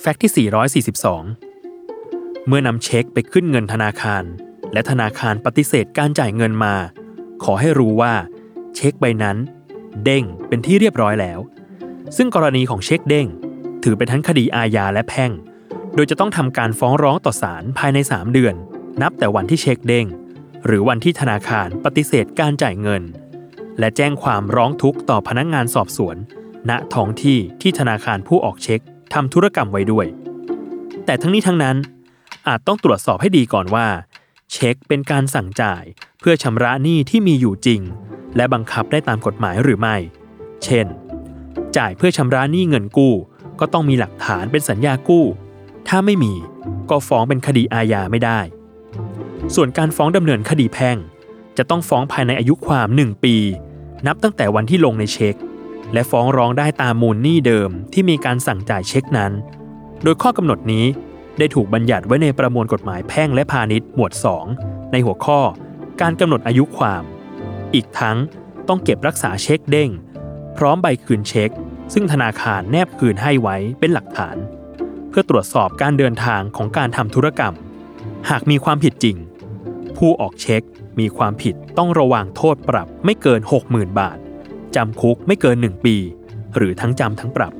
แฟกต์ที่ 442 เมื่อนำเช็คไปขึ้นเงินธนาคาร และธนาคารปฏิเสธการจ่ายเงินมา ขอให้รู้ว่า เช็คใบนั้น เด้งเป็นที่เรียบร้อยแล้ว ซึ่งกรณีของเช็คเด้ง ถือเป็นทั้งคดีอาญาและแพ่ง โดยจะต้องทำการฟ้องร้องต่อศาลภายใน 3 เดือน นับแต่วันที่เช็คเด้ง หรือวันที่ธนาคารปฏิเสธการจ่ายเงิน และแจ้งความร้องทุกข์ต่อพนักงานสอบสวน ณท้องที่ที่ธนาคารผู้ออกเช็ค ทำธุรกรรมไว้ด้วย แต่ทั้งนี้ทั้งนั้นอาจต้องตรวจสอบให้ดีก่อนว่า เช็คเป็นการสั่งจ่ายเพื่อชำระหนี้ที่มีอยู่จริง และบังคับได้ตามกฎหมายหรือไม่ เช่น จ่ายเพื่อชำระหนี้เงินกู้ ก็ต้องมีหลักฐานเป็นสัญญากู้ ถ้าไม่มีก็ฟ้องเป็นคดีอาญาไม่ได้ ส่วนการฟ้องดำเนินคดีแพ่ง จะต้องฟ้องภายในอายุความ 1 ปี นับตั้งแต่วันที่ลงในเช็ค และฟ้องร้องได้ตามมูลหนี้เดิมที่มีการสั่งจ่ายเช็คนั้น โดยข้อกำหนดนี้ได้ถูกบัญญัติไว้ในประมวลกฎหมายแพ่งและพาณิชย์หมวด 2 ในหัวข้อ การกำหนดอายุความ อีกทั้งต้องเก็บรักษาเช็คเด้ง พร้อมใบคืนเช็ค ซึ่งธนาคารแนบคืนให้ไว้เป็นหลักฐาน เพื่อตรวจสอบการเดินทางของการทำธุรกรรม หากมีความผิดจริง ผู้ออกเช็คมีความผิดต้องระวังโทษปรับไม่เกิน 60,000 บาท จำคุกไม่เกิน 1 ปี หรือทั้งจำทั้งปรับ